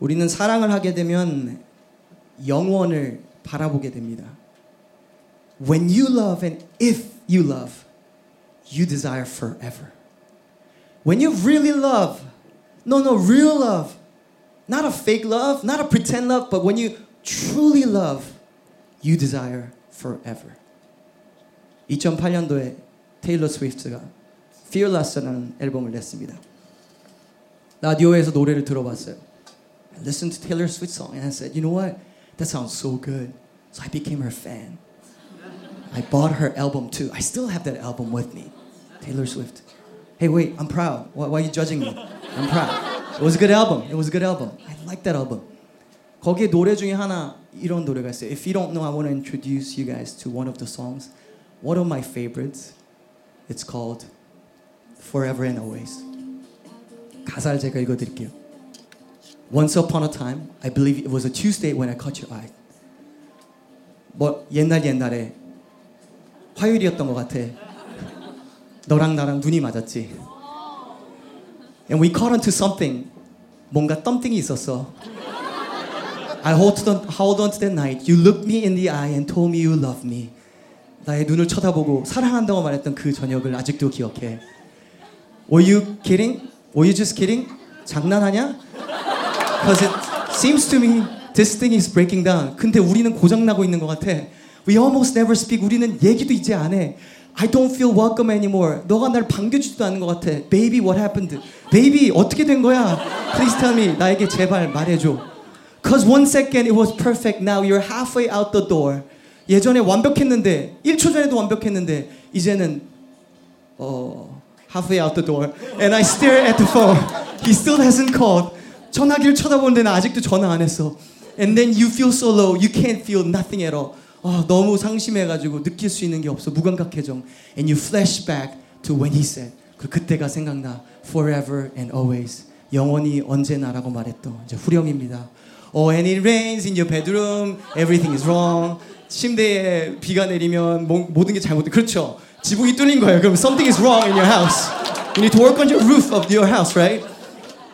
우리는 사랑을 하게 되면 영원을 바라보게 됩니다. When you love and if you love, you desire forever. When you really love, no, no, real love, not a fake love, not a pretend love, but when you truly love, you desire forever. 2008년도에 테일러 스위프트가 Fearless라는 앨범을 냈습니다. 라디오에서 노래를 들어봤어요. I listened to Taylor Swift song and I said, you know what? That sounds so good. So I became her fan. I bought her album too. I still have that album with me. Taylor Swift. Hey, wait, I'm proud. Why, why are you judging me? I'm proud. It was a good album. It was a good album. I like that album. 거기에 노래 중에 하나 이런 노래가 있어요. If you don't know, I want to introduce you guys to one of the songs. One of my favorites. It's called Forever and Always. 가사를 제가 읽어드릴게요. Once upon a time, I believe it was a Tuesday when I caught your eye. 뭐 옛날 옛날에 화요일이었던 것 같아. 너랑 나랑 눈이 맞았지. And we caught onto something. 뭔가 덤띵이 있었어. I hold on, hold on to that night. You looked me in the eye and told me you love me. 나의 눈을 쳐다보고 사랑한다고 말했던 그 저녁을 아직도 기억해. Were you kidding? Were you just kidding? 장난하냐? Because it seems to me this thing is breaking down. 근데 우리는 고장 나고 있는 것 같아. We almost never speak. 우리는 얘기도 이제 안 해. I don't feel welcome anymore. 너가 날 반겨주지도 않는 것 같아. Baby, what happened? Baby, 어떻게 된 거야? Please tell me. 나에게 제발 말해줘. Cause one second it was perfect. Now you're halfway out the door. 예전에 완벽했는데 1초 전에도 완벽했는데 이제는 어 halfway out the door. And I stare at the phone. He still hasn't called. 전화기를 쳐다보는데 나 아직도 전화 안 했어. And then you feel so low. You can't feel nothing at all. 아, 너무 상심해가지고 느낄 수 있는 게 없어. 무감각해져. And you flash back to when he said. 그 그때가 생각나. Forever and always. 영원히 언제나라고 말했던 이제 후렴입니다. Oh, and it rains in your bedroom. Everything is wrong. 침대에 비가 내리면 모, 모든 게 잘못돼. 그렇죠. 지붕이 뚫린 거예요. 그럼 something is wrong in your house. You need to work on your roof of your house, right?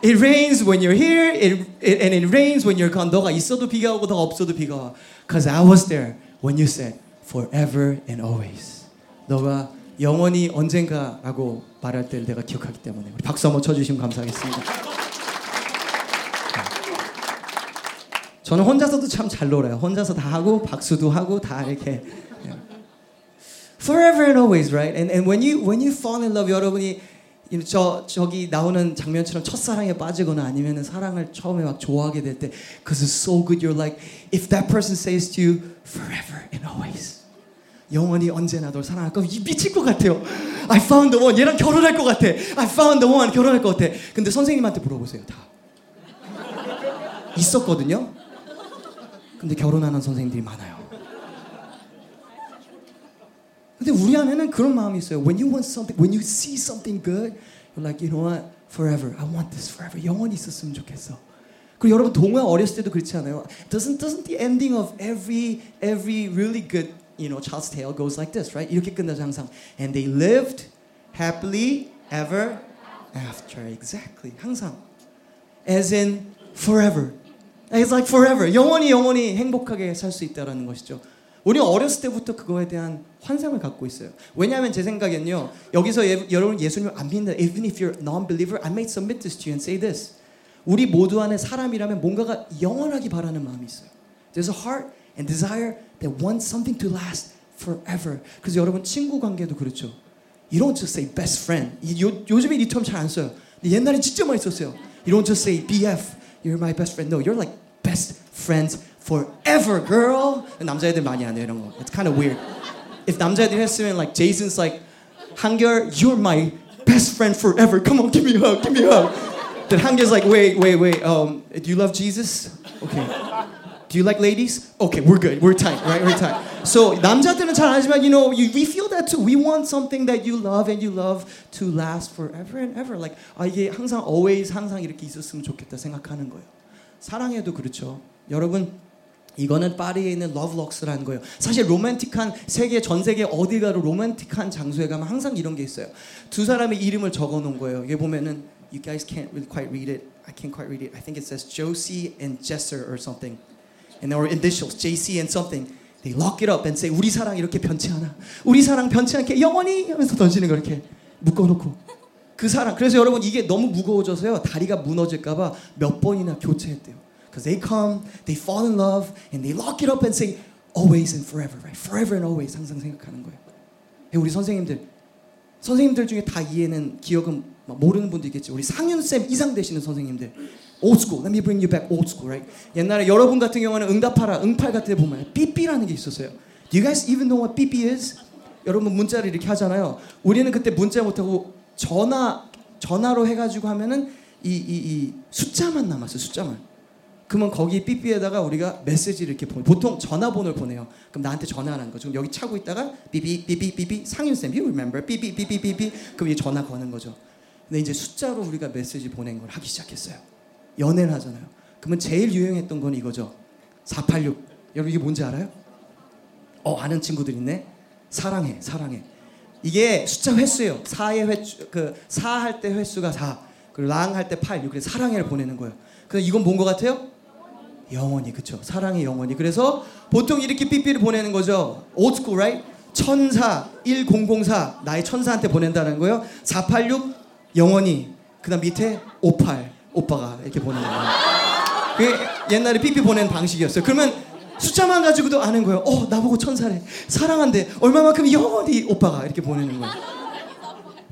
It rains when you're here, it, it, and it rains when you're gone. 너가 있어도 비가 오고 너가 없어도 비가 와. Cause I was there when you said forever and always. 너가 영원히 언젠가라고 말할 때를 내가 기억하기 때문에 우리 박수 한번 쳐주시면 감사하겠습니다. 저는 혼자서도 참 잘 놀아요. 혼자서 다 하고 박수도 하고 다 이렇게. Forever and always, right? And and when you when you fall in love, 여러분이 저 저기 나오는 장면처럼 첫사랑에 빠지거나 아니면 사랑을 처음에 막 좋아하게 될 때, because it's so good, you're like, if that person says to you, forever and always. 영원히 언제나 널 사랑할 거 미칠 것 같아요. I found the one. 얘랑 결혼할 것 같아. I found the one. 결혼할 것 같아. 근데 선생님한테 물어보세요. 다 있었거든요. 근데 결혼하는 선생님들이 많아요. 근데 우리 안에는 그런 마음이 있어요. When you want something, when you see something good, you're like, you know what? Forever. I want this forever. 영원히 있었으면 좋겠어. 그리고 여러분 동화 어렸을 때도 그렇지 않아요? Doesn't doesn't the ending of every every really good you know child's tale goes like this, right? 이렇게 끝나죠 항상. And they lived happily ever after. Exactly. 항상. As in forever. It's like forever. 영원히 영원히 행복하게 살 수 있다라는 것이죠. 우리 어렸을 때부터 그거에 대한 환상을 갖고 있어요. 왜냐하면 제 생각엔요. 여기서 예, 여러분 예수님을 안 믿는다. Even if you're non-believer, I may submit this to you and say this. 우리 모두 안에 사람이라면 뭔가가 영원하기 바라는 마음이 있어요. There's a heart and desire that wants something to last forever. 그래서 여러분 친구 관계도 그렇죠. You don't just say best friend. 요, 요즘에 이 term 잘 안 써요. 근데 옛날에 진짜 많이 썼어요. You don't just say BF. You're my best friend. No, you're like best friends forever, girl. 남자애들 많이 안 해요 이런 거. It's kind of weird. If 남자애들 했으면 like Jason's like 한결, you're my best friend forever. Come on, give me a hug, give me a hug. Then 한결's like, wait, wait, wait. Um, do you love Jesus? Okay. Do you like ladies? Okay, we're good. We're tight, right? We're tight. So 남자들은 잘 알지만, you know, you, we feel that too. We want something that you love and you love to last forever and ever. Like 아 이게 항상 always 항상 이렇게 있었으면 좋겠다 생각하는 거예요. 사랑해도 그렇죠. 여러분 이거는 파리에 있는 러브럭스라는 거예요. 사실 로맨틱한 세계 전 세계 어디 가도 로맨틱한 장소에 가면 항상 이런 게 있어요. 두 사람의 이름을 적어 놓은 거예요. 이게 보면은 you guys can't really quite read it. I can't quite read it. I think it says Josie and Jesser or something. And were initials, JC and something. They lock it up and say 우리 사랑 이렇게 변치 않아. 우리 사랑 변치 않게 영원히 하면서 던지는 거 이렇게 묶어 놓고 그 사랑. 그래서 여러분 이게 너무 무거워져서요 다리가 무너질까 봐 몇 번이나 교체했대요. Because they come, they fall in love, and they lock it up and say always and forever, right? Forever and always 항상 생각하는 거예요. 우리 선생님들 선생님들 중에 다 이해는 기억은 모르는 분도 있겠지. 우리 상윤 쌤 이상 되시는 선생님들. old school. Let me bring you back old school, right? 옛날에 여러분 같은 경우는 응답하라, 응팔 같은 데 보면 삐삐라는 게 있었어요. Do you guys even know what 삐삐 is? 여러분 문자를 이렇게 하잖아요. 우리는 그때 문자 못하고 전화 전화로 해가지고 하면은 이 이 이 숫자만 남았어요. 숫자만. 그러면 거기 삐삐에다가 우리가 메시지를 이렇게 보내. 보통 전화번호를 보내요. 그럼 나한테 전화하는 거. 지금 여기 차고 있다가 삐삐 삐삐 삐삐 상윤 쌤, you remember? 삐삐 삐삐 삐삐. 그럼 이제 전화 거는 거죠. 근데 이제 숫자로 우리가 메시지 보낸 걸 하기 시작했어요. 연애를 하잖아요. 그러면 제일 유행했던 건 이거죠. 486. 여러분 이게 뭔지 알아요? 어 아는 친구들 있네. 사랑해, 사랑해. 이게 숫자 횟수예요. 4의 횟수, 그, 4 할 때 횟수가 4. 그리고 랑 할 때 8. 이렇게 사랑해를 보내는 거예요. 그래서 이건 뭔 것 같아요? 영원히, 그쵸? 사랑의 영원히. 그래서 보통 이렇게 삐삐를 보내는 거죠. school, right? 천사, 1004. 나의 천사한테 보낸다는 거예요. 486, 영원히. 그 다음 밑에 58. 오빠가 이렇게 보내는 거예요. 그 옛날에 삐삐 보내는 방식이었어요. 그러면 숫자만 가지고도 아는 거예요. 어, 나보고 천사래. 사랑한대. 얼마만큼 영원히 오빠가 이렇게 보내는 거예요.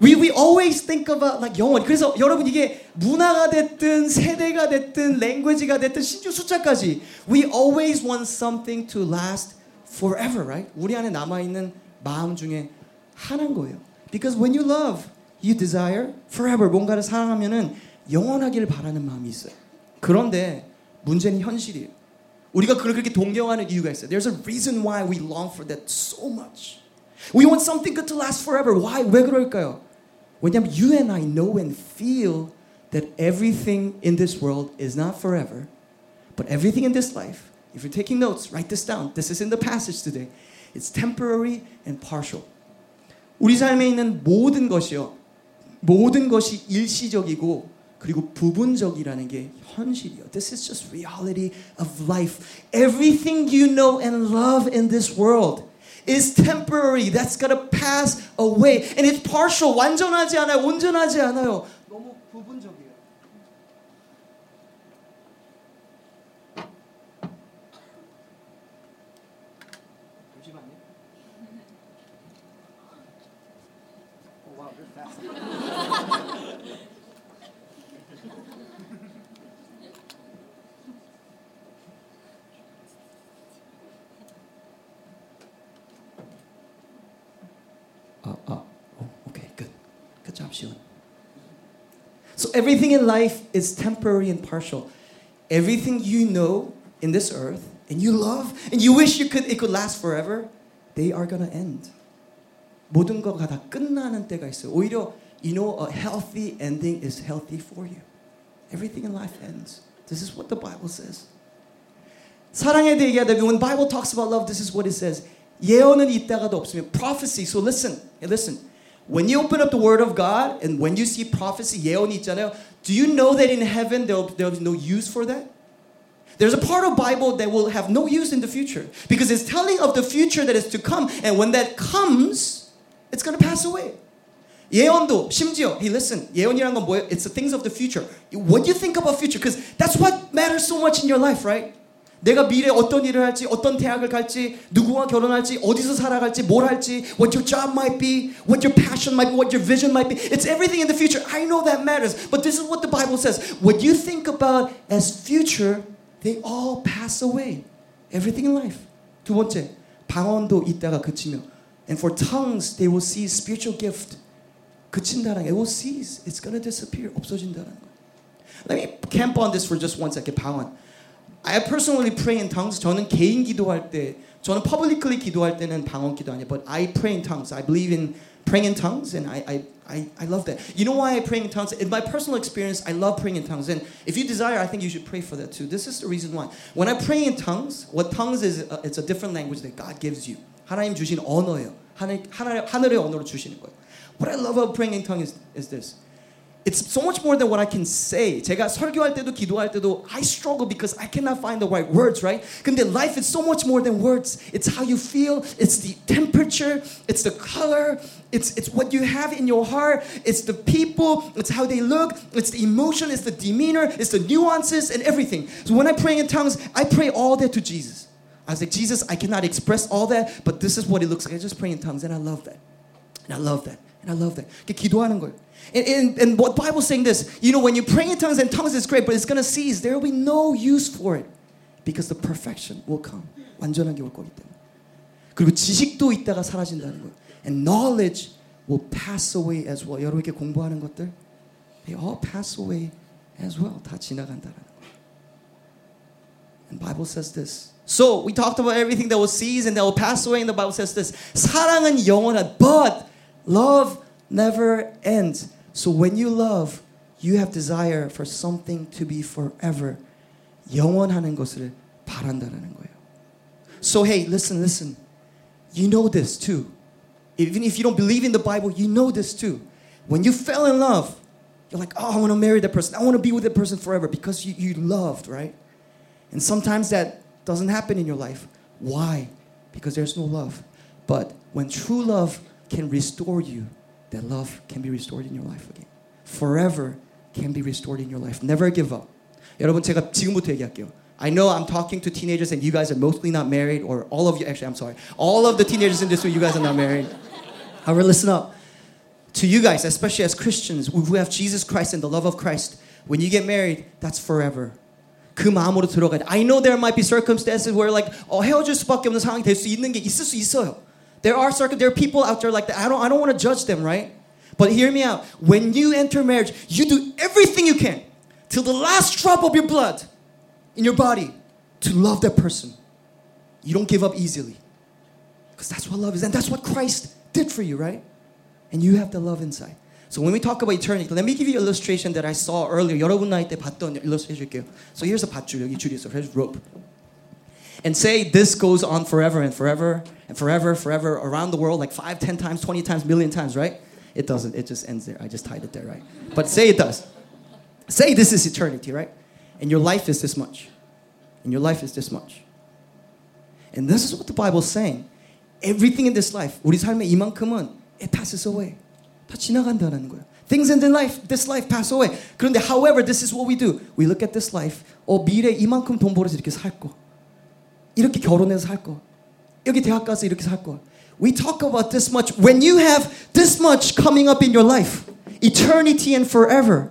We, we always think about like 영원히. 그래서 여러분 이게 문화가 됐든 세대가 됐든 랭귀지가 됐든 심지어 숫자까지 we always want something to last forever, right? 우리 안에 남아 있는 마음 중에 하나인 거예요. Because when you love, you desire forever. 뭔가를 사랑하면은 영원하기를 바라는 마음이 있어요. 그런데 문제는 현실이에요. 우리가 그걸 그렇게 동경하는 이유가 있어요. There's a reason why we long for that so much. We want something good to last forever. Why? 왜 그럴까요? 왜냐하면 you and I know and feel that everything in this world is not forever, but everything in this life, if you're taking notes, write this down. This is in the passage today. It's temporary and partial. 우리 삶에 있는 모든 것이요. 모든 것이 일시적이고 그리고 부분적이라는 게 현실이요. This is just reality of life. Everything you know and love in this world is temporary. That's gonna pass away. And it's partial. 완전하지 않아요. 온전하지 않아요. 너무 부분적 everything in life is temporary and partial. Everything you know in this earth and you love and you wish you could it could last forever, they are gonna end. 모든 거가 다 끝나는 때가 있어요. 오히려 you know a healthy ending is healthy for you. Everything in life ends. This is what the Bible says. 사랑에 대해 얘기하다 when Bible talks about love, this is what it says. 예언은 있다가도 없으면 prophecy. So listen, listen. When you open up the Word of God and when you see prophecy, 예언이 있잖아요. Do you know that in heaven there'll, there'll be no use for that? There's a part of Bible that will have no use in the future because it's telling of the future that is to come, and when that comes, it's going to pass away. 예언도 심지어, hey, listen, 예언이란 건 뭐예요? It's the things of the future. What you think about future, because that's what matters so much in your life, right? 내가 미래에 어떤 일을 할지, 어떤 대학을 갈지, 누구와 결혼할지, 어디서 살아갈지, 뭘 할지, what your job might be, what your passion might be, what your vision might be. It's everything in the future. I know that matters. But this is what the Bible says. What you think about as future, they all pass away. Everything in life. 두 번째, 방언도 있다가 그치며. And for tongues, they will see spiritual gift. 그친다는 게, it will cease. It's going to disappear. 없어진다는 거. Let me camp on this for just one second. 방언. I personally pray in tongues. 저는 개인 기도할 때, 저는 publicly 기도할 때는 방언 기도 아니에요. But I pray in tongues. I believe in praying in tongues, and I, I, I, I love that. You know why I pray in tongues? In my personal experience, I love praying in tongues. And if you desire, I think you should pray for that too. This is the reason why. When I pray in tongues, what tongues is, uh, it's a different language that God gives you. 하나님 주신 언어예요. 하늘, 하늘, 하늘의 언어로 주시는 거예요. What I love about praying in tongues is, is this. It's so much more than what I can say. 제가 설교할 때도 기도할 때도 I struggle because I cannot find the right words, right? 근데 life is so much more than words. It's how you feel, it's the temperature, it's the color, it's it's what you have in your heart, it's the people, it's how they look, it's the emotion, it's the demeanor, it's the nuances and everything. So when I pray in tongues, I pray all that to Jesus. I was like, Jesus, I cannot express all that, but this is what it looks like. I just pray in tongues and I love that. And I love that. And I love that. 이렇게 기도하는 거예요. And, and, and what Bible's saying this, you know, when you pray in tongues and tongues is great, but it's gonna cease. There will be no use for it because the perfection will come. 완전하게 올 거기 때문에. 그리고 지식도 있다가 사라진다는 거예요. And knowledge will pass away as well. 여러분 이렇게 공부하는 것들, they all pass away as well. 다 지나간다는 거예요. And Bible says this. So we talked about everything that will cease and that will pass away, and the Bible says this. 사랑은 영원한, but love never ends. So when you love, you have desire for something to be forever. 영원하는 것을 바란다라는 거예요. So hey, listen, listen. You know this too. Even if you don't believe in the Bible, you know this too. When you fell in love, you're like, oh, I want to marry that person. I want to be with that person forever because you, you loved, right? And sometimes that doesn't happen in your life. Why? Because there's no love. But when true love can restore you, that love can be restored in your life again. Forever can be restored in your life. Never give up. 여러분 제가 지금부터 얘기할게요. I know I'm talking to teenagers and you guys are mostly not married, or all of you, actually, I'm sorry. All of the teenagers in this room, you guys are not married. However, listen up. To you guys, especially as Christians who have Jesus Christ and the love of Christ, when you get married, that's forever. 그 마음으로 들어가야 돼. I know there might be circumstances where like 어, 헤어질 수밖에 없는 상황이 될 수 있는 게 있을 수 있어요. There are circum there are people out there like that. I don't I don't want to judge them, right? But hear me out. When you enter marriage, you do everything you can till the last drop of your blood in your body to love that person. You don't give up easily. Because that's what love is. And that's what Christ did for you, right? And you have the love inside. So when we talk about eternity, let me give you an illustration that I saw earlier. 여러분 나이 때 봤던 illustration 해줄게요. So here's a 밧줄 여기 줄이 있어. Here's rope. And say this goes on forever and forever and forever, forever around the world, like five, ten times, twenty times, million times, right? It doesn't. It just ends there. I just tied it there, right? But say it does. Say this is eternity, right? And your life is this much. And your life is this much. And this is what the Bible's saying. Everything in this life, 우리 삶의 이만큼은 it passes away. 다 지나간다는 거예요. Things in the life, this life pass away. 그런데 however, this is what we do. We look at this life. 어, 미래 이만큼 돈 벌어서 이렇게 살 거. 이렇게 결혼해서 살 거. 여기 대학 가서 이렇게 살 거. We talk about this much. When you have this much coming up in your life, eternity and forever.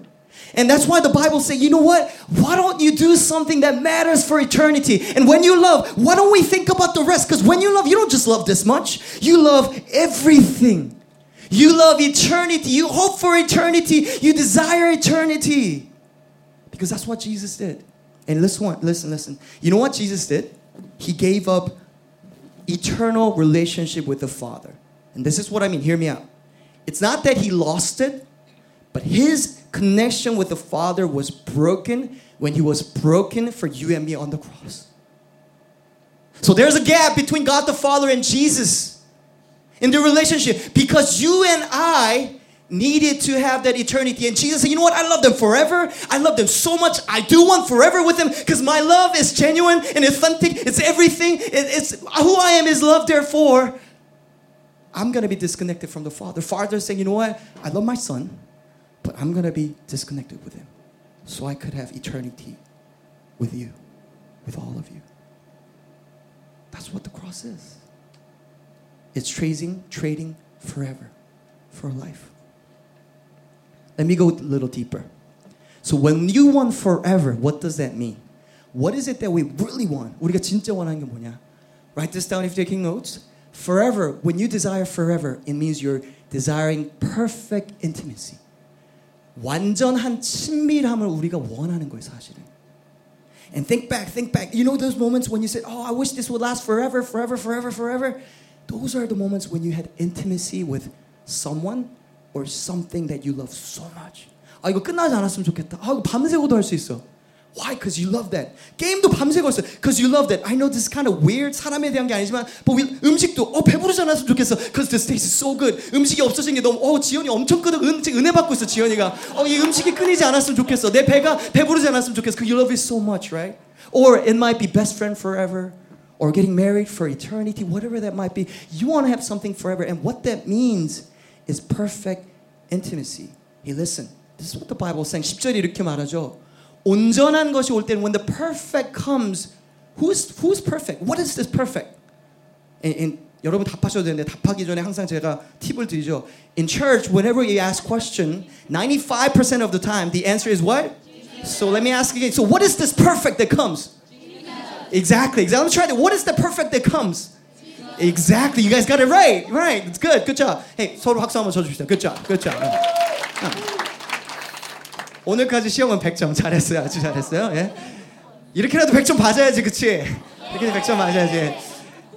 And that's why the Bible says, you know what? Why don't you do something that matters for eternity? And when you love, why don't we think about the rest? Because when you love, you don't just love this much, you love everything. You love eternity. You hope for eternity. You desire eternity. Because that's what Jesus did. And listen, listen, listen. You know what Jesus did? He gave up eternal relationship with the Father. And this is what I mean. Hear me out. It's not that he lost it, but his connection with the Father was broken when he was broken for you and me on the cross. So there's a gap between God the Father and Jesus in the relationship because you and I needed to have that eternity. And Jesus said, You know what? I love them forever. I love them so much. I do want forever with them because my love is genuine and authentic. It's everything. It's who I am is love. Therefore, I'm going to be disconnected from the Father. Father saying, You know what? I love my son, but I'm going to be disconnected with him so I could have eternity with you, with all of you. That's what the cross is. It's trading, trading forever for life. Let me go a little deeper. So when you want forever, what does that mean? What is it that we really want? 우리가 진짜 원하는 게 뭐냐? Write this down if you're taking notes. Forever, when you desire forever, it means you're desiring perfect intimacy. 완전한 친밀함을 우리가 원하는 거예요, 사실은. And think back, think back. You know those moments when you said, "Oh, I wish this would last forever, forever, forever, forever." Those are the moments when you had intimacy with someone or something that you love so much. 아 이거 끝나지 않았으면 좋겠다. 아 이거 밤새고도 할 수 있어. Why? Because you love that. 게임도 밤새 걸었어요. Because you love that. I know this is kind of weird. 사람에 대한 게 아니지만, but we, 음식도 어 배부르지 않았으면 좋겠어. Because this taste is so good. 음식이 없어진 게 너무 어 지연이 엄청 끄덕 은, 은혜 받고 있어 지연이가. 어이 음식이 끊이지 않았으면 좋겠어. 내 배가 배부르지 않았으면 좋겠어. Because you love it so much, right? Or it might be best friend forever. Or getting married for eternity, whatever that might be. You want to have something forever. And what that means is perfect intimacy. Hey, listen. This is what the Bible is saying. 10절이 이렇게 말하죠. 온전한 것이 올 때는 when the perfect comes, who's who's perfect? What is this perfect? And, and 여러분 답하셔도 되는데 답하기 전에 항상 제가 팁을 드리죠. In church, whenever you ask question, 95% of the time the answer is what? So let me ask again. So what is this perfect that comes? Exactly. Exactly. I'm trying to. What is the perfect that comes? Exactly. You guys got it right. Right. It's good. Good job. Hey, 서로 박수 한번 쳐주시죠. Good job. Good job. 오늘까지 시험은 100점 잘했어요. 아주 잘했어요. 예. 이렇게라도 100점 맞아야지, 그치? 이렇게 100점 맞아야지.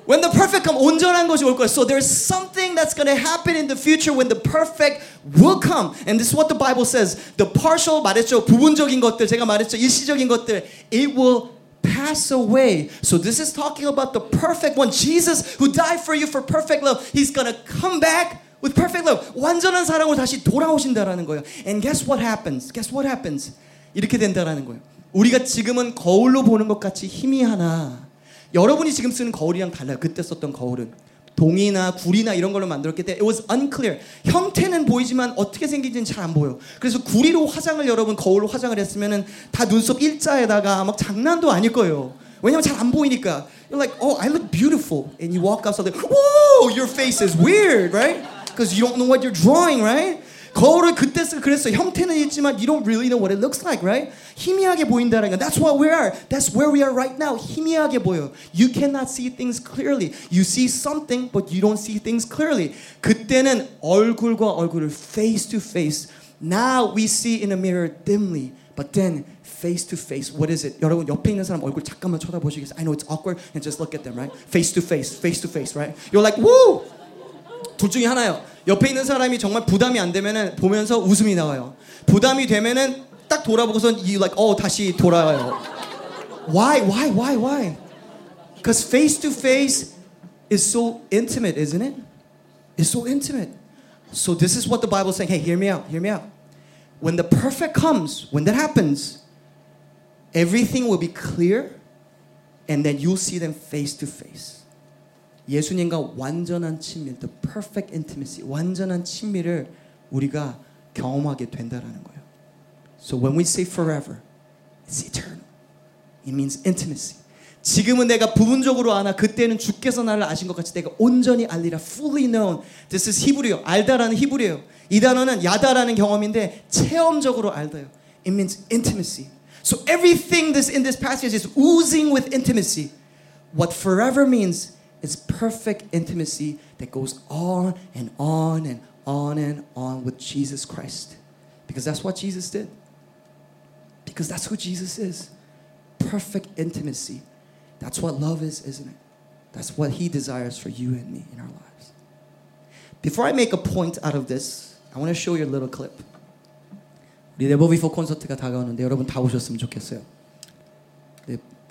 When the perfect come, 온전한 것이 올 거예요. So there's something that's going to happen in the future when the perfect will come. And this is what the Bible says. The partial 말했죠. 부분적인 것들, 제가 말했죠. 일시적인 것들. It will pass away. So this is talking about the perfect one. Jesus who died for you for perfect love. He's to come back with perfect love. 완전한 사랑으로 다시 돌아오신다라는 거예요. And guess what happens? Guess what happens? 이렇게 된다라는 거예요. 우리가 지금은 거울로 보는 것 같이 희미하나 여러분이 지금 쓰는 거울이랑 달라요. 그때 썼던 거울은 동이나 구리나 이런 걸로 만들었기 때문에 it was unclear. 형태는 보이지만 어떻게 생긴지는 잘 안 보여. 그래서 구리로 화장을 여러분 거울로 화장을 했으면은 다 눈썹 일자에다가 막 장난도 아닐 거예요. 왜냐면 잘 안 보이니까. You're like, oh, I look beautiful, and you walk outside, whoa, your face is weird, right? Because you don't know what you're drawing, right? 거울을 그때 쓰 그랬어. 형태는 있지만 you don't really know what it looks like, right? 희미하게 보인다는 거. That's what we are. That's where we are right now. 희미하게 보여. You cannot see things clearly. You see something, but you don't see things clearly. 그때는 얼굴과 얼굴을 face to face. Now we see in a mirror dimly, but then face to face. What is it? 여러분 옆에 있는 사람 얼굴 잠깐만 쳐다보시겠어요? I know it's awkward, and just look at them, right? Face to face, face to face, right? You're like, woo! 둘 중에 하나요. 옆에 있는 사람이 정말 부담이 안 되면은 보면서 웃음이 나와요. 부담이 되면은 딱 돌아보고선 you like 어 다시 돌아와요. Why? Why? Why? Why? Because face to face is so intimate, isn't it? It's so intimate. So this is what the Bible is saying. Hey, hear me out. Hear me out. When the perfect comes, when that happens, everything will be clear, and then you'll see them face to face. 예수님과 완전한 친밀, the perfect intimacy, 완전한 친밀을 우리가 경험하게 된다라는 거예요. So when we say forever, it's eternal. It means intimacy. 지금은 내가 부분적으로 아나 그때는 주께서 나를 아신 것 같이 내가 온전히 알리라 fully known. This is 히브리어. 알다라는 히브리어요. 이 단어는 야다라는 경험인데 체험적으로 알다요. It means intimacy. So everything this in this passage is oozing with intimacy. What forever means is perfect intimacy that goes on and on and on and on with Jesus Christ. Because that's what Jesus did. Because that's who Jesus is. Perfect intimacy. That's what love is, isn't it? That's what He desires for you and me in our lives. Before I make a point out of this, I want to show you a little clip. 우리 네버 비포 콘서트가 다가오는데 여러분 다 오셨으면 좋겠어요.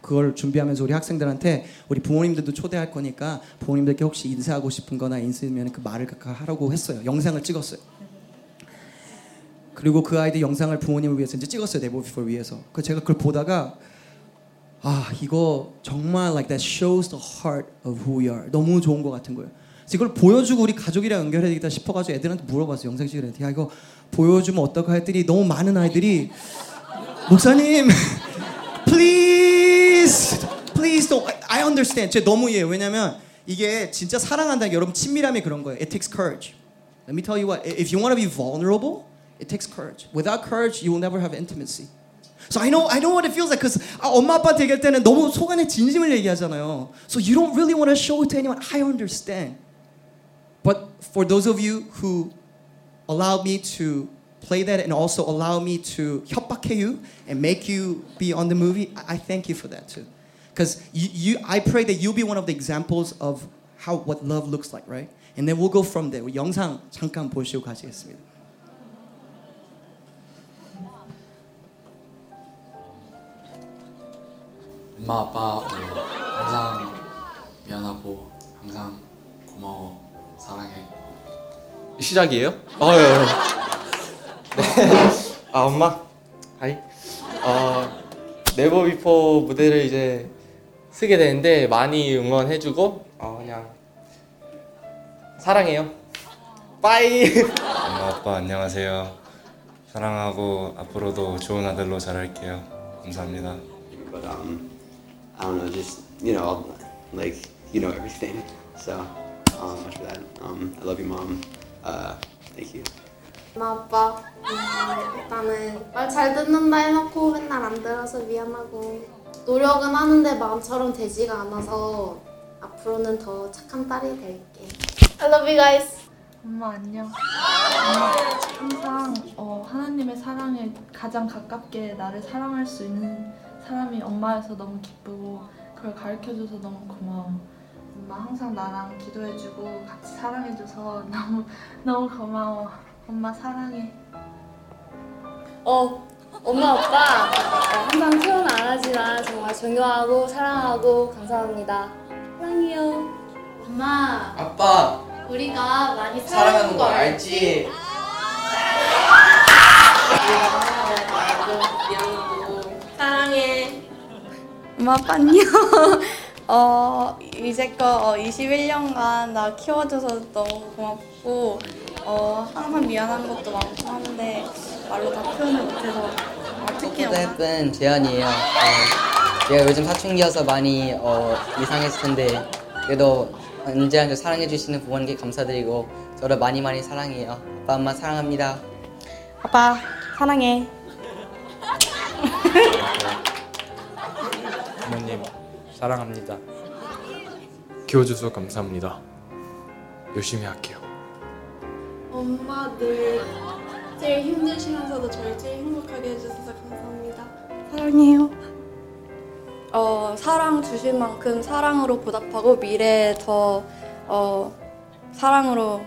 네, 그걸 준비하면서 우리 학생들한테 우리 부모님들도 초대할 거니까 부모님들께 혹시 인사하고 싶은 거나 있으면 그 말을 하라고 했어요. 영상을 찍었어요. 그리고 그 아이들 영상을 부모님을 위해서 이제 찍었어요. 네버 비포 위해서. 그 제가 그걸 보다가 아 이거 정말 like that shows the heart of who we are. 너무 좋은 것 같은 거예요. 이걸 보여주고 우리 가족이랑 연결해야 되겠다 싶어가지고 애들한테 물어봤어요. 영상 찍으래. 야 이거 보여주면 어떨까 했더니 너무 많은 아이들이 목사님 understand. 제 너무 이해해요. 왜냐면 이게 진짜 사랑한다는 게 여러분 친밀함이 그런 거예요. It takes courage. Let me tell you what. If you want to be vulnerable, it takes courage. Without courage, you will never have intimacy. So I know I know what it feels like because 아, 엄마 아빠한테 얘기할 때는 너무 속 안에 진심을 얘기하잖아요. So you don't really want to show it to anyone. I understand. But for those of you who allow me to play that and also allow me to 협박해 you and make you be on the movie, I, I thank you for that too. Because you, you, I pray that you'll be one of the examples of how what love looks like, right? And then we'll go from there. 영상 잠깐 보시고 가시겠습니다. 엄마 아빠 어, 항상 미안하고 항상 고마워 사랑해 시작이에요? 어, 예, 예. 네. 아 엄마, 하이. 어, 네버 비포 무대를 이제 쓰게 되는데 많이 응원해주고 어 그냥 사랑해요. 빠이. 엄마 아빠 안녕하세요. 사랑하고 앞으로도 좋은 아들로 자랄게요. 감사합니다. but um, I don't know, just you know, like you know everything. So um, much for that. Um, I love you, mom. Uh, thank you. 엄마 아빠 음, 일단은 말 잘 듣는다 해놓고 맨날 안 들어서 미안하고 노력은 하는데 마음처럼 되지가 않아서 앞으로는 더 착한 딸이 될게 I love you guys 엄마 안녕. 엄마 항상 어, 하나님의 사랑에 가장 가깝게 나를 사랑할 수 있는 사람이 엄마여서 너무 기쁘고 그걸 가르쳐줘서 너무 고마워. 엄마 항상 나랑 기도해주고 같이 사랑해줘서 너무 너무 고마워. 엄마 사랑해. 어, 엄마, 아빠, 어, 항상 표현 안 하지만 정말 존경하고 사랑하고 감사합니다. 사랑해요. 엄마 아빠 우리가 많이 사랑하는 거 알지? 사랑해 엄마 아빠 안녕. 어 이제껏 21년간 나 키워줘서 너무 고맙고 어 항상 미안한 것도 많고 한데 말로 다 표현을 못해서 어, 특히 엄마 예쁜 재현이에요. 어, 제가 요즘 사춘기여서 많이 어, 이상했을 텐데 그래도 언제나 사랑해 주시는 부모님께 감사드리고 저를 많이 많이 사랑해요. 아빠 엄마 사랑합니다. 아빠 사랑해. 부모님 사랑합니다. 키워줘서 감사합니다. 열심히 할게요. 엄마 늘 제일 힘드시면서도 저희 제일 행복하게 해주셔서 감사합니다 사랑해요. 어 사랑 주신 만큼 사랑으로 보답하고 미래에 더 어, 사랑으로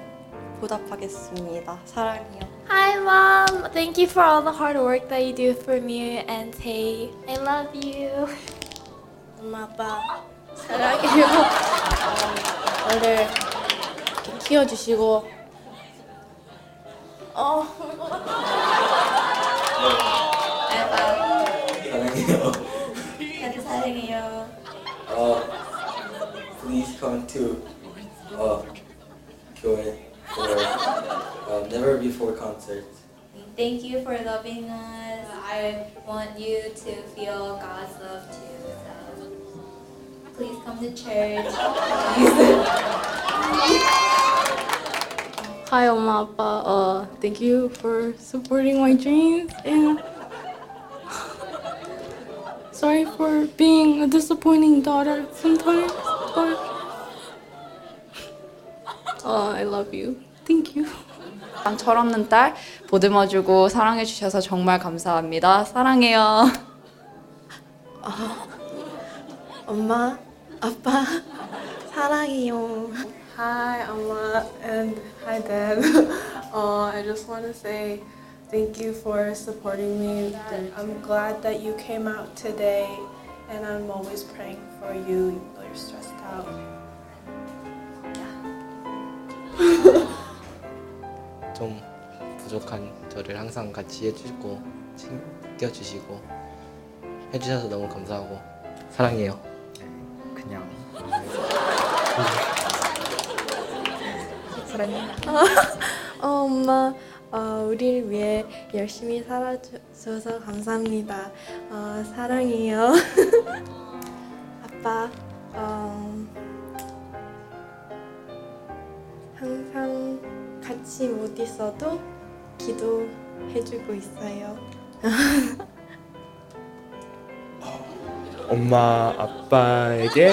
보답하겠습니다. 사랑해요. Hi mom, thank you for all the hard work that you do for me and Tay. I love you. 엄마 아빠 사랑해요. 어, 이렇게 키워주시고 Oh. Apa? Sarangeyo. Kata sarangeyo. Oh. Please come to oh, joy for uh, never before concert. Thank you for loving us. I want you to feel God's love too. So please come to church. Hi 엄마 아빠. Uh, thank you for supporting my dreams and sorry for being a disappointing daughter sometimes, but uh, I love you. Thank you. 철없는 딸 보듬어주고 사랑해주셔서 정말 감사합니다. 사랑해요. 엄마 아빠 사랑해요. Hi, Amma, and hi, Dad. uh, I just want to say thank you for supporting me. I'm glad that you came out today, and I'm always praying for you, even though you're stressed out. 좀 부족한 저를 항상 같이 해주고 챙겨주시고 해주셔서 너무 감사하고 사랑해요. 그냥 어, 엄마, 어, 우리를 위해 열심히 살아줘서 감사합니다. 어, 사랑해요. 아빠, 어, 항상 같이 못 있어도 기도해주고 있어요. 엄마 아빠에게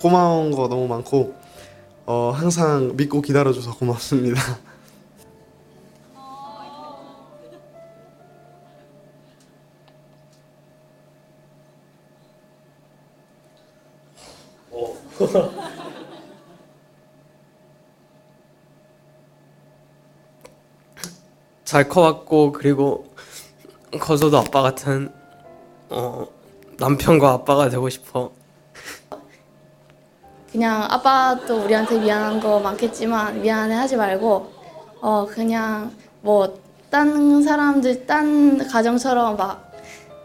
고마운 거 너무 많고 어, 항상 믿고 기다려줘서 고맙습니다. 잘 커왔고 그리고 커서도 아빠 같은 어, 남편과 아빠가 되고 싶어. 그냥 아빠도 우리한테 미안한 거 많겠지만 미안해 하지 말고 어 그냥 뭐 딴 사람들 딴 가정처럼 막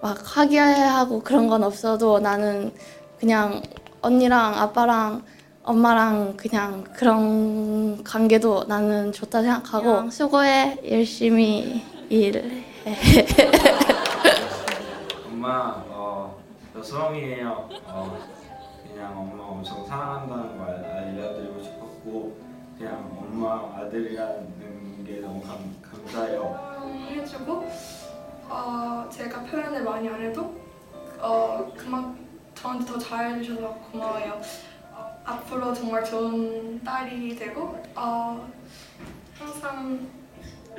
막 화기애애하고 그런 건 없어도 나는 그냥 언니랑 아빠랑 엄마랑 그냥 그런 관계도 나는 좋다 생각하고 수고해 열심히 일해 엄마, 어, 저 수롱이에요. 어, 그냥 엄마 엄청 사랑한다는 거 알- 알려드리고 싶었고, 그냥 엄마 아들이라는 게 너무 감, 감사해요. 해주고 어, 제가 표현을 많이 안 해도 어, 그만 저한테 더 잘해주셔서 고마워요. 어, 앞으로 정말 좋은 딸이 되고 어, 항상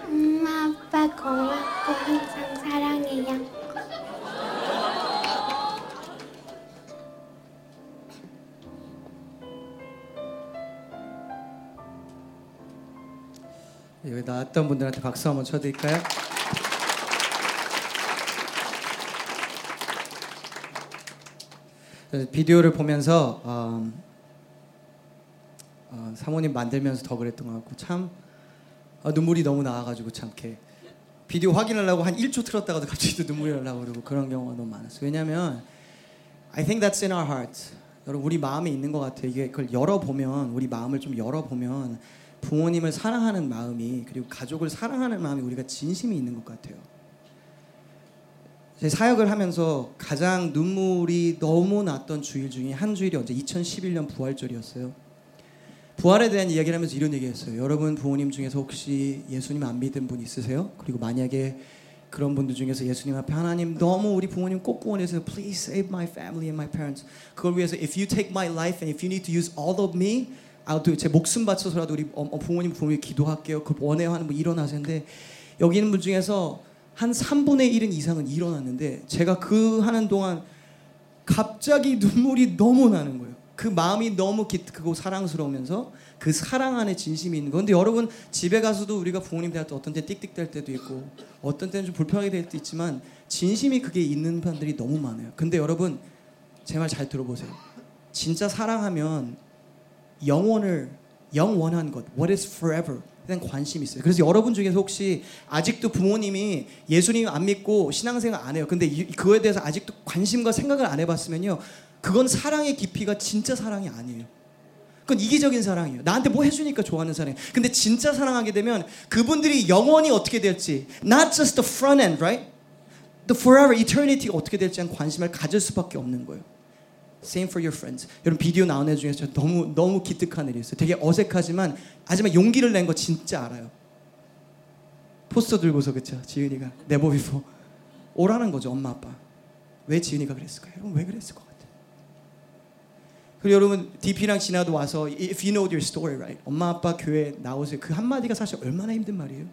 엄마 아빠 고맙고 항상 사랑해요. 여기 나왔던 분들한테 박수 한번 쳐드릴까요? 비디오를 보면서 어, 어, 사모님 만들면서 더 그랬던 것 같고 참 어, 눈물이 너무 나와가지고 참 이렇게 비디오 확인하려고 한 1초 틀었다가도 갑자기 또 눈물이 나려고 그러고 그런 경우가 너무 많았어요. 왜냐하면 I think that's in our heart. 여러분 우리 마음에 있는 것 같아요. 이게 그걸 열어보면 우리 마음을 좀 열어보면 부모님을 사랑하는 마음이 그리고 가족을 사랑하는 마음이 우리가 진심이 있는 것 같아요. 제 사역을 하면서 가장 눈물이 너무 났던 주일 중에 한 주일이 언제 2011년 부활절이었어요. 부활에 대한 이야기를 하면서 이런 얘기했어요. 여러분 부모님 중에서 혹시 예수님 안 믿은 분 있으세요? 그리고 만약에 그런 분들 중에서 예수님 앞에 하나님 너무 우리 부모님 꼭 구원해주세요. Please save my family and my parents. 그걸 위해서 if you take my life and if you need to use all of me, I'll do it. 제 목숨 바쳐서라도 우리 부모님 부모님 기도할게요. 그 원해요 하는 분 일어나세요인데 여기 있는 분 중에서 한 3분의 1은 이상은 일어났는데 제가 그 하는 동안 갑자기 눈물이 너무 나는 거예요. 그 마음이 너무 기특하고 사랑스러우면서 그 사랑 안에 진심이 있는 거. 근데 여러분 집에 가서도 우리가 부모님 대할 때 어떤 때 띡띡댈 때도 있고 어떤 때는 좀 불편하게 될 때도 있지만 진심이 그게 있는 분들이 너무 많아요. 근데 여러분 제 말 잘 들어보세요. 진짜 사랑하면 영원을 영원한 것 what is forever 대한 관심이 있어요. 그래서 여러분 중에서 혹시 아직도 부모님이 예수님 안 믿고 신앙생활 안 해요. 근데 이- 그거에 대해서 아직도 관심과 생각을 안 해봤으면요. 그건 사랑의 깊이가 진짜 사랑이 아니에요. 그건 이기적인 사랑이에요. 나한테 뭐 해주니까 좋아하는 사랑이에요. 근데 진짜 사랑하게 되면 그분들이 영원히 어떻게 될지 not just the front end, right? The forever, eternity가 어떻게 대한 관심을 가질 수밖에 없는 거예요. Same for your friends. 여러분 비디오 나온 애 중에서 저 너무 너무 기특한 일이 있어요. 되게 어색하지만 하지만 용기를 낸 거 진짜 알아요. 포스터 들고서 그쵸 지은이가 네버 비포 오라는 거죠 엄마 아빠. 왜 지은이가 그랬을까요? 여러분 왜 그랬을 것 같아요? 그리고 여러분 DP랑 진아도 와서 if you know your story right 엄마 아빠 교회 나오세요. 그 한마디가 사실 얼마나 힘든 말이에요.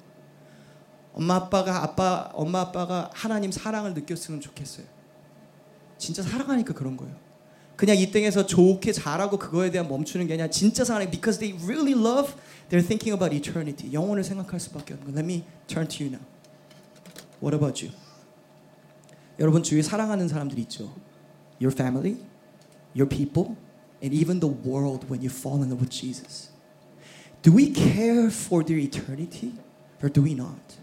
엄마 아빠가 아빠 엄마 아빠가 하나님 사랑을 느꼈으면 좋겠어요. 진짜 사랑하니까 그런 거예요. 그냥 이 땅에서 좋게 잘하고 그거에 대한 멈추는 게 아니라 진짜 사랑해 because they really love they're thinking about eternity 영혼을 생각할 수밖에 없는 거 Let me turn to you now What about you? 여러분 주위에 사랑하는 사람들이 있죠 Your family, your people and even the world when you fall in love with Jesus Do we care for their eternity or do we not?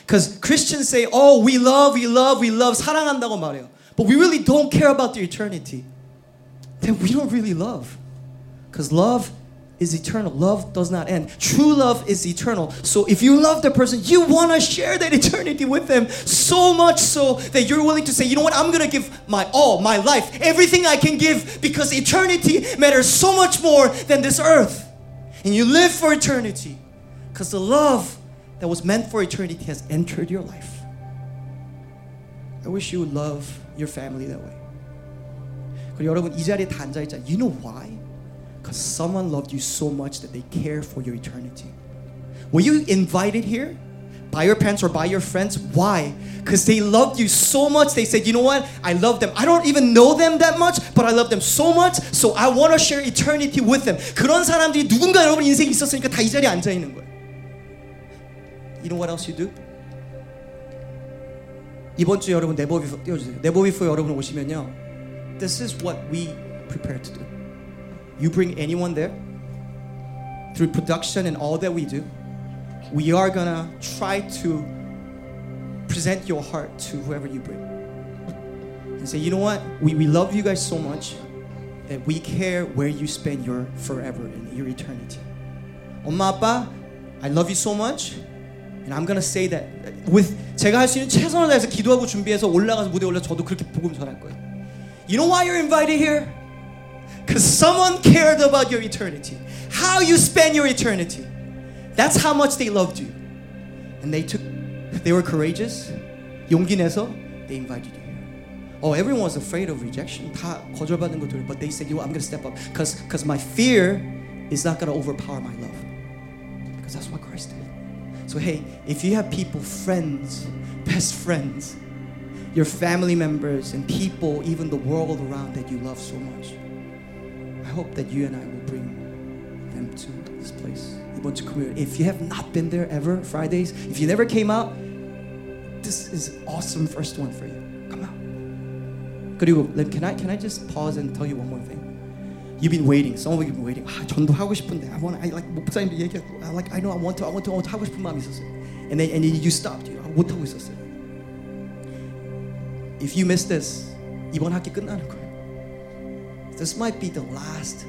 Because Christians say, oh, we love, we love, we love, 사랑한다고 말해요. But we really don't care about the eternity. Then we don't really love. Because love is eternal. Love does not end. True love is eternal. So if you love the person, you want to share that eternity with them so much so that you're willing to say, you know what, I'm going to give my all, my life, everything I can give because eternity matters so much more than this earth. And you live for eternity because the love that was meant for eternity has entered your life. I wish you would love your family that way. 그리고 여러분 이 자리에 다 앉아 있잖아요. You know why? Because someone loved you so much that they care for your eternity. Were you invited here? by your parents or by your friends. Why? Because they loved you so much. They said, you know what? I love them. I don't even know them that much, but I love them so much. So I want to share eternity with them. 그런 사람들이 누군가 여러분 인생에 있었으니까 다 이 자리에 앉아 있는 거예요. You know what else you do? 이번 주 여러분 네버비포 띄워주세요. 네버비포 여러분 오시면요. This is what we prepare to do. You bring anyone there through production and all that we do. we are gonna try to present your heart to whoever you bring and say, you know what, we, we love you guys so much that we care where you spend your forever and your eternity. 엄마 아빠, I love you so much. And I'm gonna say that with 제가 할 수 있는 최선을 다해서 기도하고 준비해서 올라가서 무대 올라 저도 그렇게 복음 전할 거예요. You know why you're invited here? Because someone cared about your eternity. How you spend your eternity. That's how much they loved you. And they took, they were courageous. 용기 내서 they invited you here. Oh, everyone was afraid of rejection. 다 거절받는 거 두려워. But they said, you know, I'm going to step up. Because because my fear is not going to overpower my love. Because that's what Christ did. So hey, if you have people, friends, best friends, your family members and people, even the world around that you love so much, I hope that you and I will bring them to this place. 이번 주 금요일. If you have not been there ever, Fridays, if you never came out, this is awesome first one for you. Come out. 그리고 can I can I just pause and tell you one more thing? You've been waiting. Some of you've been waiting. 아, 전도 하고 싶은데. I want. I like 목사님 얘기하고. I like. I know. I want to. I want to. I want to 하고 싶은 마음이 있었어요. And then and then you stopped. You 못 하고 있었어요. If you miss this, 이번 학기 끝나는 거예요. This might be the last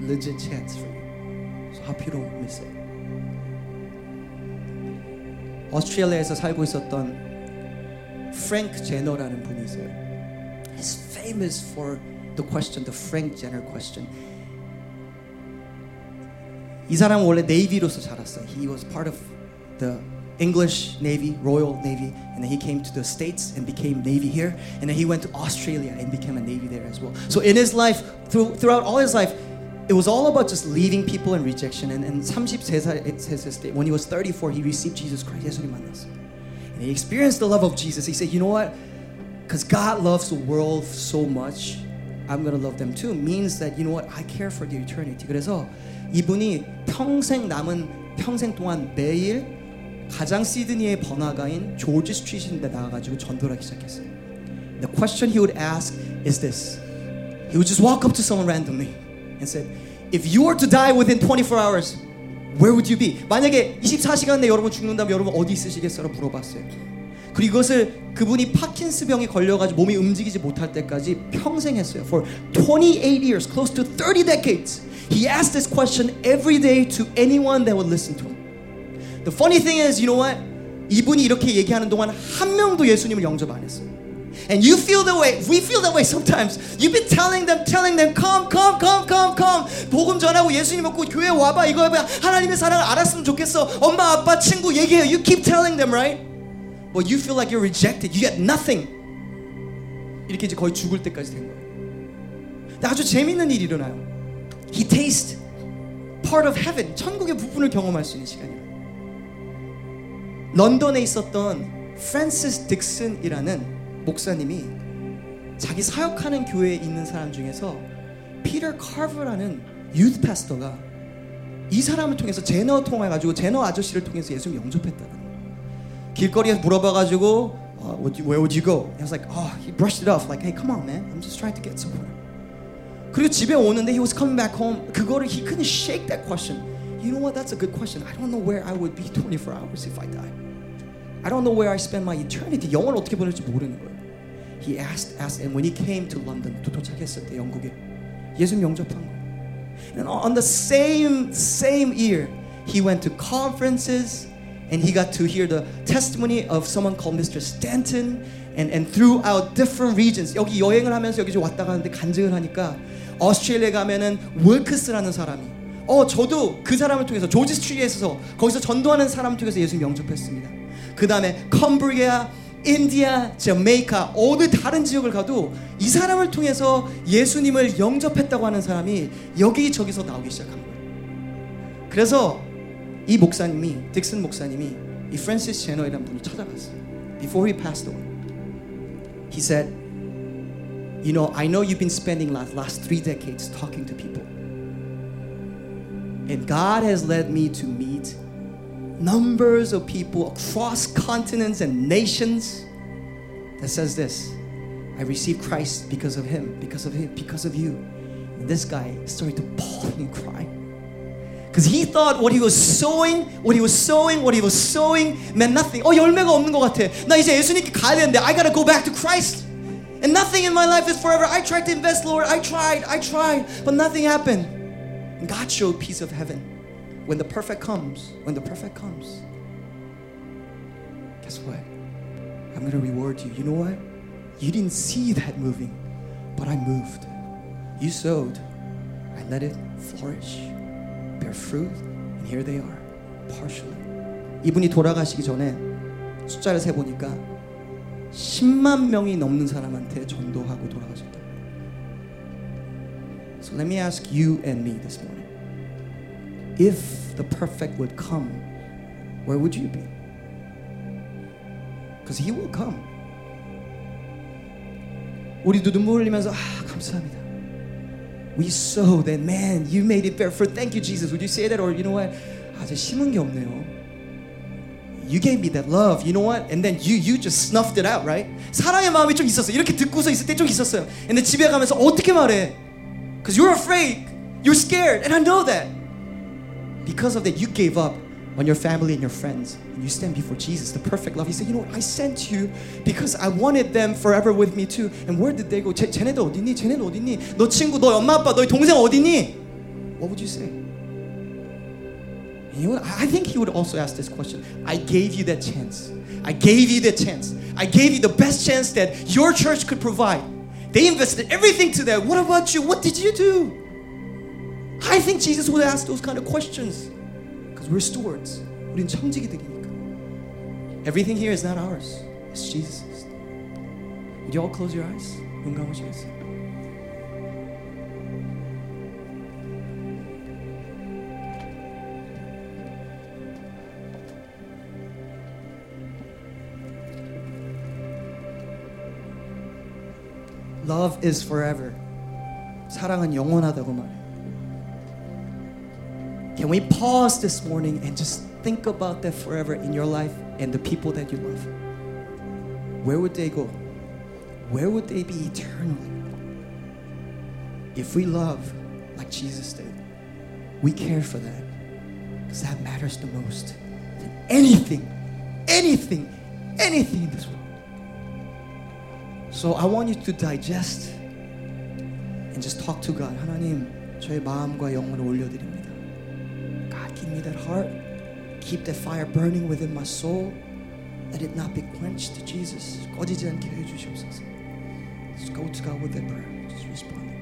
legit chance for you. So hope you don't miss it. 오스트레일리아에서 살고 있었던 프랭크 제너라는 분이 있어요. He's famous for the question, the Frank Jenner question. 이 사람은 원래 네이비로서 자랐어요. He was part of the English Navy, Royal Navy, and then he came to the States and became Navy here, and then he went to Australia and became a Navy there as well. So in his life, through, throughout all his life, it was all about just leaving people in rejection. And, and 33살, it says this, when he was 34, he received Jesus Christ. 예수님 만났어. And he experienced the love of Jesus. He said, you know what? Because God loves the world so much, I'm gonna love them too. Means that you know what? I care for the eternity. 그래서 이분이 평생 남은 평생 동안 매일 가장 시드니의 번화가인 조지 스트리트인데 나가가지고 전도를 하기 시작했어요. The question he would ask is this. He would just walk up to someone randomly and said, If you were to die within 24 hours, where would you be? 만약에 24시간 내에 여러분 죽는다면 여러분 어디 있으시겠어요? 물어봤어요. 그리고 이것을 그분이 파킨스 병에 걸려가지고 몸이 움직이지 못할 때까지 평생 했어요. For 28 years, close to 30 decades. He asked this question every day to anyone that would listen to him. The funny thing is, you know what? 이분이 이렇게 얘기하는 동안 한 명도 예수님을 영접 안 했어요. And you feel that way. We feel that way sometimes. You've been telling them, telling them, come, come, come, come, come. 복음 전하고 예수님 믿고 교회 와봐. 이거 해봐. 하나님의 사랑을 알았으면 좋겠어. 엄마, 아빠, 친구 얘기해요. You keep telling them, right? But you feel like you're rejected. You get nothing. 이렇게 이제 거의 죽을 때까지 된 거예요. 근데 아주 재밌는 일이 일어나요. He tastes part of heaven. 천국의 부분을 경험할 수 있는 시간이에요. 런던에 있었던 프랜시스 딕슨이라는 목사님이 자기 사역하는 교회에 있는 사람 중에서 피터 카버라는 유th 파스터가 이 사람을 통해서 제너 통해 가지고 제너 아저씨를 통해서 예수님 영접했다는. 길거리에서 물어봐 가지고 uh, where would you go? And I was like, oh, he brushed it off like, hey, come on, man, I'm just trying to get somewhere. 그리고 집에 오는데 he was coming back home. 그거를 he couldn't shake that question. You know what? That's a good question. I don't know where I would be 24 hours if I die. I don't know where I spend my eternity. 영원을 어떻게 보낼지 모르는 거예요. He asked, asked, and when he came to London, 또 도착했을 때 영국에 예수님 영접한 거예요. And on the same same year, he went to conferences And he got to hear the testimony of someone called Mr. Stanton and and throughout different regions. 여기 여행을 하면서 여기서 왔다 가는데 간증을 하니까 오스트레일리아 가면은 월크스라는 사람이 어 저도 그 사람을 통해서 조지 스트리트에서 거기서 전도하는 사람을 통해서 예수님 영접했습니다. 그 다음에 컴브리아 인디아, 자메이카, 어느 다른 지역을 가도 이 사람을 통해서 예수님을 영접했다고 하는 사람이 여기저기서 나오기 시작한 거예요. 그래서 이 목사님이 딕슨 목사님이 이 프랜시스 제너이라는 분을 찾아갔어요. Before he passed away, he said, "You know, I know you've been spending last last three decades talking to people, and God has led me to meet." numbers of people across continents and nations that says this I received Christ because of him, because of him, because of you. And this guy started to bawl and cry. Because he thought what he was sowing, what he was sowing, what he was sowing meant nothing. Oh, 열매가 없는 것 같아. 나 이제 예수님께 가야 되는데 I gotta go back to Christ. And nothing in my life is forever. I tried to invest, Lord. I tried, I tried, but nothing happened. And God showed piece of heaven. When the perfect comes, when the perfect comes, guess what? I'm gonna reward you. You know what? You didn't see that moving, but I moved. You sowed, I let it flourish. Bear fruit, and here they are, partially. 이분이 돌아가시기 전에 숫자를 세 보니까 10만 명이 넘는 사람한테 전도하고 돌아가셨다. So let me ask you and me this morning. if the perfect would come, where would you be? Because he will come. 우리도 눈물 흘리면서 아 감사합니다. We saw that man, you made it bear fruit. Thank you, Jesus. Would you say that or you know what? 아저 심은 게 없네요. You gave me that love. You know what? And then you you just snuffed it out, right? 사랑의 마음이 좀 있었어. 이렇게 듣고서 있을 때 좀 있었어요. 근데 집에 가면서 어떻게 말해? Because you're afraid. You're scared. And I know that. Because of that, you gave up on your family and your friends. And you stand before Jesus, the perfect love. He said, You know what? I sent you because I wanted them forever with me too. And where did they go? 쟤, 쟤네들 어디니? 쟤네는 어디니? 너 친구, 너 엄마, 아빠, 너희 동생 어디니? What would you say? And you know what? I think he would also ask this question. I gave you that chance. I gave you that chance. I gave you the best chance that your church could provide. They invested everything to that. What about you? What did you do? I think Jesus would ask those kind of questions because we're stewards. 우린 청지기들이니까. Everything here is not ours. It's Jesus'. Would you all close your eyes? 눈 감으시겠어요? Love is forever. 사랑은 영원하다고 말해. Can we pause this morning and just think about that forever in your life and the people that you love? Where would they go? Where would they be eternally? If we love like Jesus did, we care for that because that matters the most than anything, anything, anything in this world. So I want you to digest and just talk to God. 하나님, 저의 마음과 영혼을 올려드립니다. God, give me that heart. Keep that fire burning within my soul. Let it not be quenched, Jesus. 꺼지지 않게 해주시옵소서. Just go to God with that prayer. Just respond.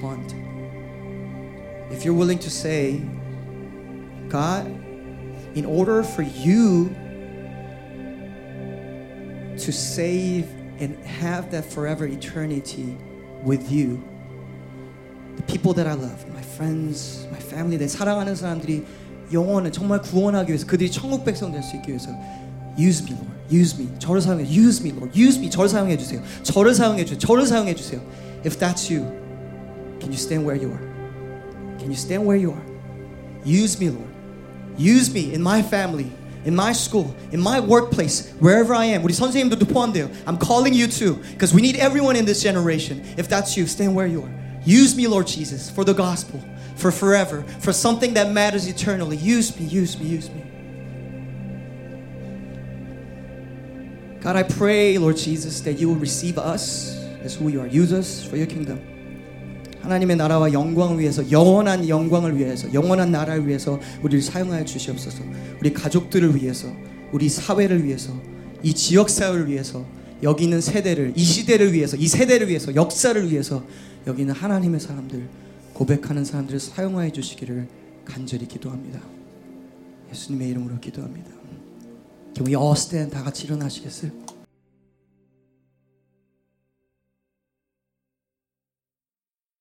respond. If you're willing to say, God, in order for you to save and have that forever eternity with you, the people that I love, my friends, my family, 내 사랑하는 사람들이 영원을 정말 구원하기 위해서 그들이 천국 백성 될 수 있기 위해서 use me, Lord. Use me. 저를 사용해. Use me, Lord. Use me. 저를 사용해 주세요. 저를 사용해 주세요. 저를 사용해 주세요. If that's you, can you stand where you are? Can you stand where you are? Use me, Lord. Use me in my family. in my school, in my workplace, wherever I am. 우리 선생님들도 포함돼요. I'm calling you too because we need everyone in this generation. If that's you, stand where you are. Use me, Lord Jesus, for the gospel, for forever, for something that matters eternally. Use me, use me, use me. God, I pray, Lord Jesus, that you will receive us as who you are. Use us for your kingdom. 하나님의 나라와 영광을 위해서 영원한 영광을 위해서 영원한 나라를 위해서 우리를 사용하여 주시옵소서. 우리 가족들을 위해서 우리 사회를 위해서 이 지역 사회를 위해서 여기 있는 세대를 이 시대를 위해서 이 세대를 위해서 역사를 위해서 여기 있는 하나님의 사람들 고백하는 사람들을 사용하여 주시기를 간절히 기도합니다. 예수님의 이름으로 기도합니다. Stand? 다 같이 일어나시겠어요?